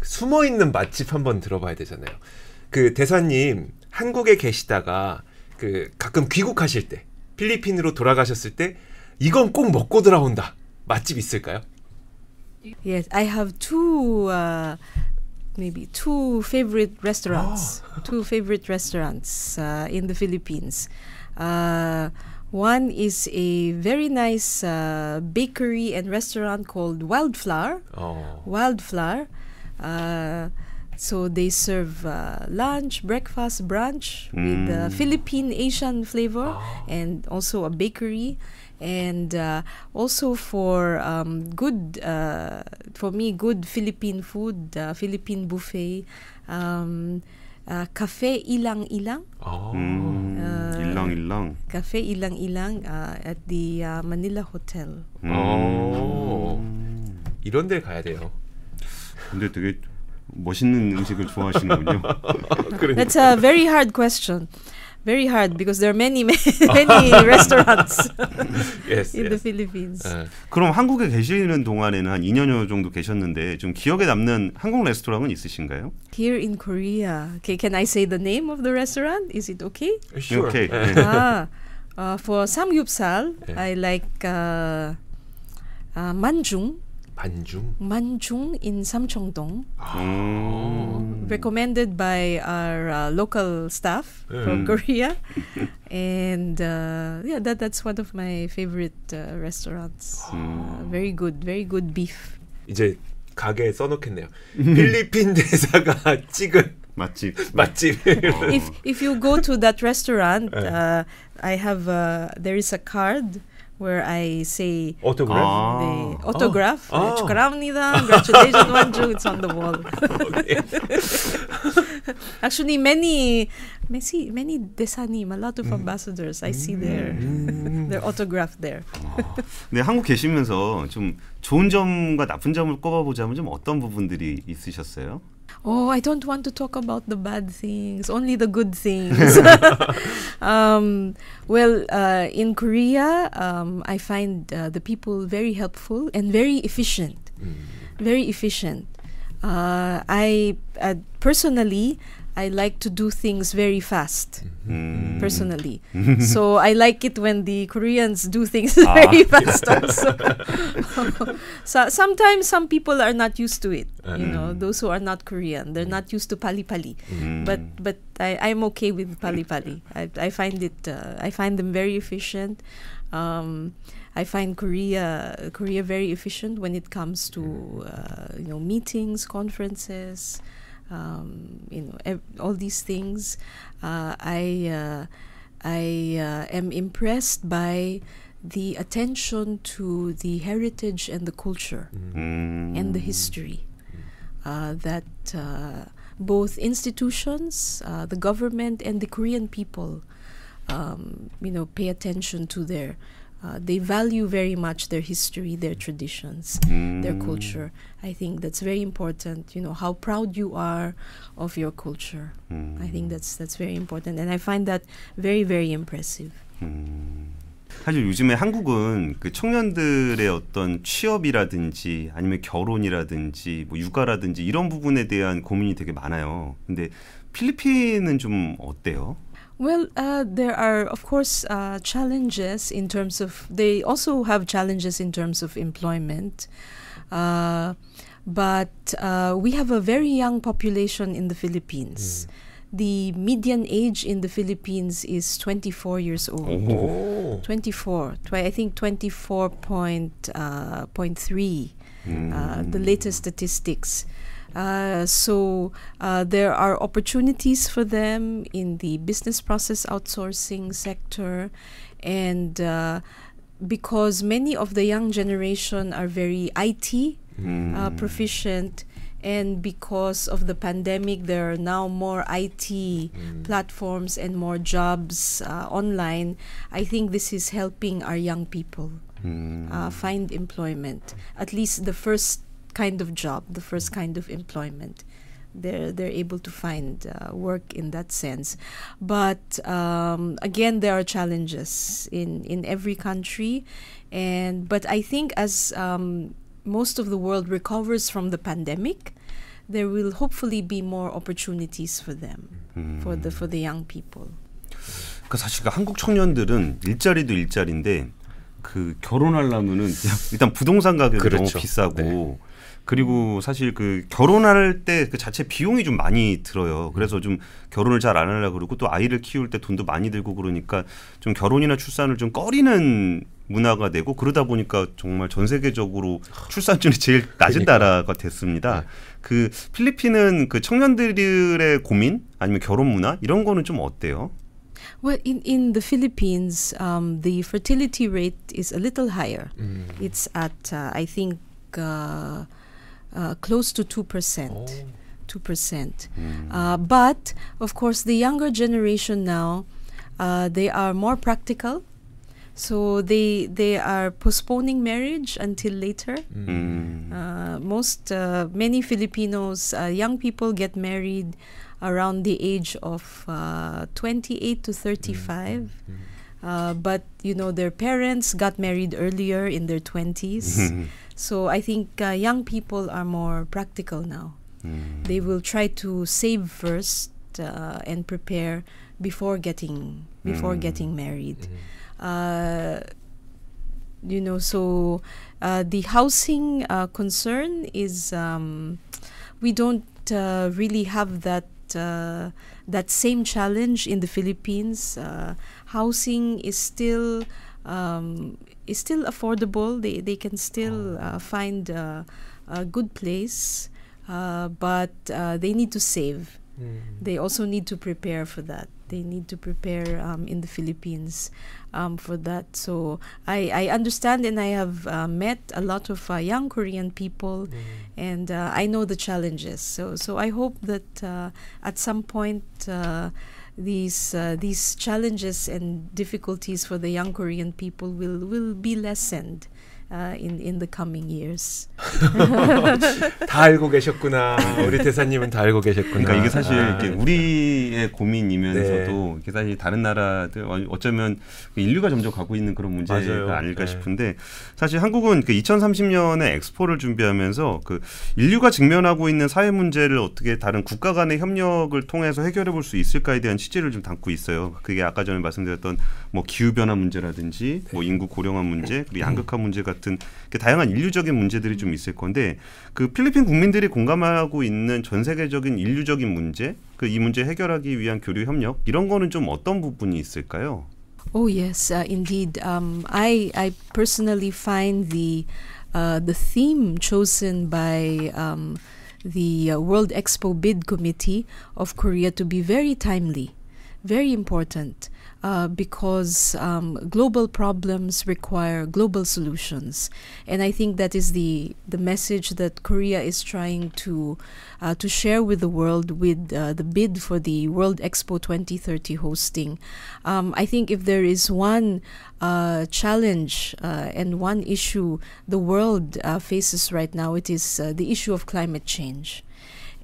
숨어 있는 맛집 한번 들어봐야 되잖아요. 그 대사님 한국에 계시다가 그 가끔 귀국하실 때 필리핀으로 돌아가셨을 때 이건 꼭 먹고 돌아온다 맛집 있을까요?
Yes, I have two, uh, maybe two favorite restaurants. Two favorite restaurants uh, in the Philippines. Uh, one is a very nice uh, bakery and restaurant called Wildflour.
어.
Wildflour. Uh, so they serve uh, lunch, breakfast, brunch with uh,
Mm.
Philippine Asian flavor
Ah.
and also a bakery. And uh, also for um, good, uh, for me, good Philippine food, uh, Philippine buffet, um, uh, Cafe Ilang Ilang.
어.
음.
어.
일랑일랑.
Cafe Ilang Ilang uh, at the uh, Manila Hotel.
어. 이런 데 가야 돼요.
근데 되게 멋있는 음식을 좋아하시는군요.
그러니까.
That's a very hard question. Very hard because there are many many restaurants
yes,
in the
yes.
Philippines.
예.
그럼 한국에 계시는 동안에는 한 2년여 정도 계셨는데 좀 기억에 남는 한국 레스토랑은 있으신가요?
Here in Korea, okay, can I say the name of the restaurant? Is it okay?
Sure. 예.
네.
ah, uh, for samgyeopsal,
Yeah.
I like uh, uh, manjung.
반중.
Manjung in Samcheongdong,
음.
recommended by our uh, local staff from
Mm.
Korea, and uh, yeah, that that's one of my favorite uh, restaurants. Uh, very good, very good beef.
이제 가게에 써놓겠네요. 필리핀 대사가 찍은
맛집.
맛집.
If if you go to that restaurant,
Yeah.
uh, I have uh, there is a card where I say
오토그래프.
아.
the autograph.
Ah.
축하합니다. Congratulations, Manju. It's on the wall. Actually, many, many, many desanim, a lot of ambassadors I see there. Their autograph there.
네, 한국 계시면서 좀 좋은 점과 나쁜 점을 꼽아보자면 좀 어떤 부분들이 있으셨어요?
Oh, I don't want to talk about the bad things, only the good things. um, well, uh, in Korea, um, I find uh, the people very helpful and very efficient. Very efficient. Uh, I uh, personally, I like to do things very fast.
음.
Personally, so I like it when the Koreans do things
Ah.
very fast. Also, so sometimes some people are not used to it. You know,
Mm.
those who are not Korean, they're not used to pali pali.
음.
But but I, I'm okay with pali pali. I, I find it uh, I find them very efficient. Um, I find Korea Korea very efficient when it comes to uh, you know meetings, conferences, um, you know ev- all these things. Uh, I uh, I uh, am impressed by the attention to the heritage and the culture
음.
and the history uh, that uh, both institutions, uh, the government, and the Korean people, um, you know, pay attention to their. Uh, they value very much their history, their traditions, their
음.
culture. I think that's very important. You know how proud you are of your culture.
음.
I think that's that's very important, and I find that very very impressive.
음. 사실 요즘에 한국은 그 청년들의 어떤 취업이라든지 아니면 결혼이라든지 뭐 육아라든지 이런 부분에 대한 고민이 되게 많아요. 근데 필리핀은 좀 어때요?
Well, uh, there are, of course, uh, challenges in terms of, they also have challenges in terms of employment. Uh, but uh, we have a very young population in the Philippines. The median age in the Philippines is 24 years old.
오.
24, tw- I think 24.3, uh, point three, uh, the latest statistics. Uh, so uh, there are opportunities for them in the business process outsourcing sector, and uh, because many of the young generation are very IT
음.
uh, proficient, and because of the pandemic, there are now more IT platforms and more jobs uh, online. I think this is helping our young people
음.
uh, find employment, at least the first kind of job, the first kind of employment. They're they're able to find uh, work in that sense, but um, again, there are challenges in in every country, and but I think as um, most of the world recovers from the pandemic, there will hopefully be more opportunities for them,
음.
for the for the young people.
그 사실 그 한국 청년들은 일자리도 일자리인데 그 결혼하려면은 일단 부동산 가격이
그렇죠.
너무 비싸고
네.
그리고 사실 그 결혼할 때 그 자체 비용이 좀 많이 들어요. 그래서 좀 결혼을 잘 안 하려고 그러고 또 아이를 키울 때 돈도 많이 들고 그러니까 좀 결혼이나 출산을 좀 꺼리는 문화가 되고 그러다 보니까 정말 전 세계적으로 출산율이 제일 낮은
그러니까.
나라가 됐습니다. 그 필리핀은 그 청년들의 고민 아니면 결혼 문화 이런 거는 좀 어때요?
Well, in, in the Philippines, um, the fertility rate is a little higher.
음.
It's at, uh, I think, uh, Uh, close to 2%.
Oh.
2%.
Mm.
Uh, but of course, the younger generation now, uh, they are more practical. So they they are postponing marriage until later. Mm. most uh, many Filipinos young people get married around the age of 28 to 35. Mm. but you know their parents got married earlier in their 20s. so I think uh, young people are more practical now.
음.
They will try to save first uh, and prepare before getting before
Mm.
getting married. Uh, you know, so uh, the housing uh, concern is um, we don't uh, really have that uh, that same challenge in the Philippines. Uh, housing is still um, is still affordable. They they can still uh, find uh, a good place, uh, but uh, they need to save. They also need to prepare for that. They need to prepare um, in the Philippines um, for that. So I, I understand and I have uh, met a lot of uh, young Korean people, and uh, I know the challenges. So so I hope that uh, at some point. These uh, these challenges and difficulties for the young Korean people will will be lessened uh, in in the coming years.
다 알고 계셨구나. 우리 대사님은 다 알고 계셨구나.
그러니까 이게 사실
아,
이렇게 우리의 고민이면서도
네.
이게 사실 다른 나라들 어- 어쩌면 인류가 점점 가고 있는 그런 문제가
맞아요.
아닐까
네.
싶은데 사실 한국은 그 2030년에 엑스포를 준비하면서 그 인류가 직면하고 있는 사회 문제를 어떻게 다른 국가 간의 협력을 통해서 해결해 볼 수 있을까에 대한 취지를 좀 담고 있어요. 그게 아까 전에 말씀드렸던 뭐 기후 변화 문제라든지 뭐 인구 고령화 문제 그리고 양극화 문제 같은 그 다양한 인류적인 문제들이 좀 있을 건데 그 필리핀 국민들이 공감하고 있는 전 세계적인 인류적인 문제 그 이 문제 해결하기 위한 교류 협력 이런 거는 좀 어떤 부분이 있을까요?
Oh yes, uh, indeed. Um, I I personally find the uh, the theme chosen by um, the uh, World Expo Bid Committee of Korea to be very timely, very important. Uh, because um, global problems require global solutions, and I think that is the the message that Korea is trying to uh, to share with the world with uh, the bid for the World Expo 2030 hosting. Um, I think if there is one uh, challenge uh, and one issue the world uh, faces right now, it is the issue of climate change.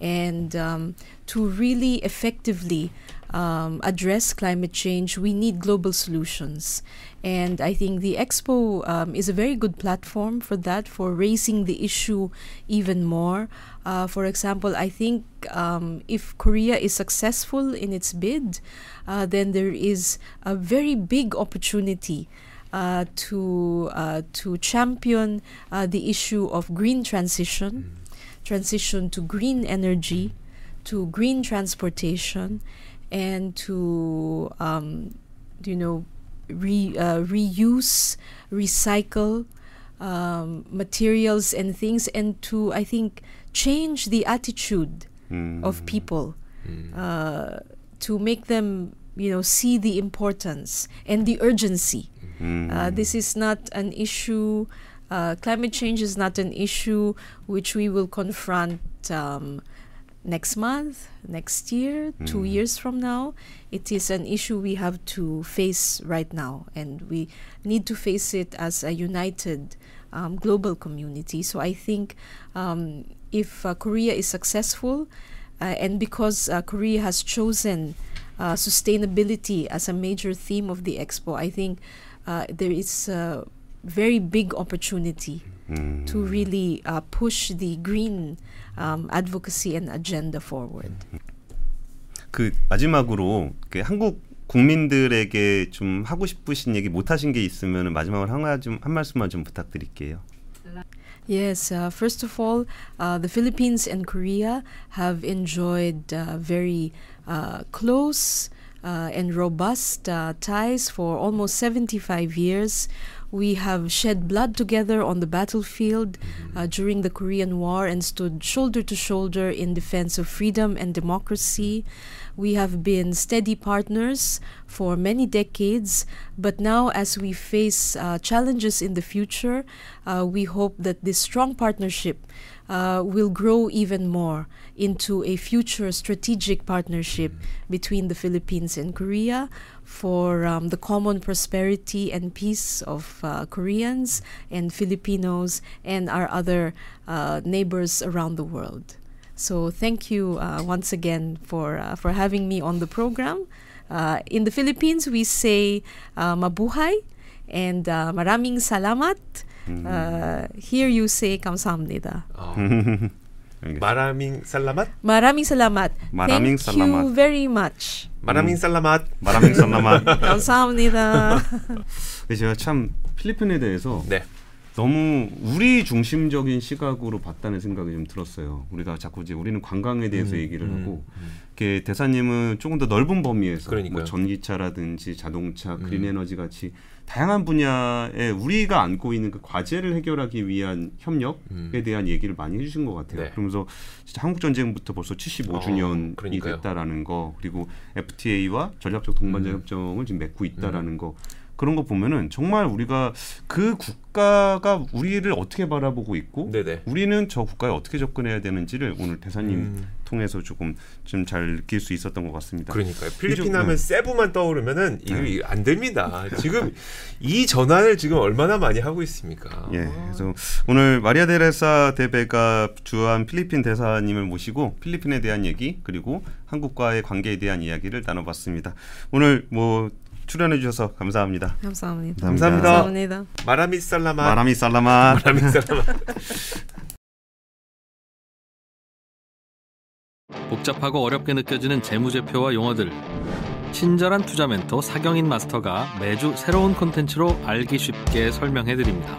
And um, to really effectively um, address climate change, we need global solutions. And I think the expo um, is a very good platform for that, for raising the issue even more. Uh, for example, I think um, if Korea is successful in its bid, uh, then there is a very big opportunity uh, to uh, to champion uh, the issue of green transition, transition to green energy, to green transportation, and to um, you know re, uh, reuse, recycle um, materials and things, and to I think change the attitude
음.
of people uh, to make them you know see the importance and the urgency.
음.
Uh, this is not an issue. Uh, climate change is not an issue which we will confront um, next month, next year, two
Mm.
years from now. It is an issue we have to face right now, and we need to face it as a united um, global community. So I think um, if uh, Korea is successful, uh, and because uh, Korea has chosen uh, sustainability as a major theme of the expo, I think uh, there is a very big opportunity
음.
to really uh, push the green um, advocacy and agenda forward.
그 마지막으로 그 한국 국민들에게 좀 하고 싶으신 얘기 못 하신 게 있으면 마지막으로 하나 좀한 말씀만 좀 부탁드릴게요.
Yes, uh, first of all, uh, the Philippines and Korea have enjoyed uh, very uh, close uh, and robust uh, ties for almost 75 years. We have shed blood together on the battlefield uh, during the Korean War and stood shoulder to shoulder in defense of freedom and democracy. We have been steady partners for many decades, but now, as we face uh, challenges in the future, uh, we hope that this strong partnership uh, will grow even more into a future strategic partnership between the Philippines and Korea for um, the common prosperity and peace of uh, Koreans and Filipinos and our other uh, neighbors around the world. So thank you uh, once again for uh, for having me on the program. Uh, in the Philippines, we say uh, mabuhay and maraming salamat. Uh, here you say 감사합니다.
어,
알겠습니다.
마라밍 살라맛?
Maraming salamat.
Maraming
Thank you
salamat.
very much.
마라밍 살라맛.
마라밍 살라만.
감사합니다.
근데 제가 참 필리핀에 대해서
네.
너무 우리 중심적인 시각으로 봤다는 생각이 좀 들었어요. 우리가 자꾸 이제 우리는 관광에 대해서
음,
얘기를
음,
하고 이렇게 대사님은 조금 더 넓은 범위에서
그러니까요.
뭐 전기차라든지 자동차,
음.
그린 에너지 같이 다양한 분야에 우리가 안고 있는 그 과제를 해결하기 위한 협력에
음.
대한 얘기를 많이 해주신 것 같아요.
네.
그러면서 진짜 한국 전쟁부터 벌써 75주년이
어, 그러니까요.
됐다라는 거 그리고 FTA와 전략적 동반자
음.
협정을 지금 맺고 있다라는 거 그런 거 보면은 정말 우리가 그 국가가 우리를 어떻게 바라보고 있고
네네.
우리는 저 국가에 어떻게 접근해야 되는지를 오늘 대사님
음.
통해서 조금 좀 잘 느낄 수 있었던 것 같습니다.
그러니까요. 필리핀 하면
네.
세부만 떠오르면은
네.
이거 안 됩니다. 지금 이 전환을 지금 얼마나 많이 하고 있습니까?
예, 그래서 오늘 마리아 데레사 대베가 주한 필리핀 대사님을 모시고 필리핀에 대한 얘기 그리고 한국과의 관계에 대한 이야기를 나눠봤습니다. 오늘 뭐 출연해 주셔서 감사합니다.
감사합니다.
감사합니다.
감사합니다.
마라미 살라맛.
마라미 살라마.
마라미 살라맛.
복잡하고 어렵게 느껴지는 재무제표와 용어들. 친절한 투자 멘토 사경인 마스터가 매주 새로운 콘텐츠로 알기 쉽게 설명해 드립니다.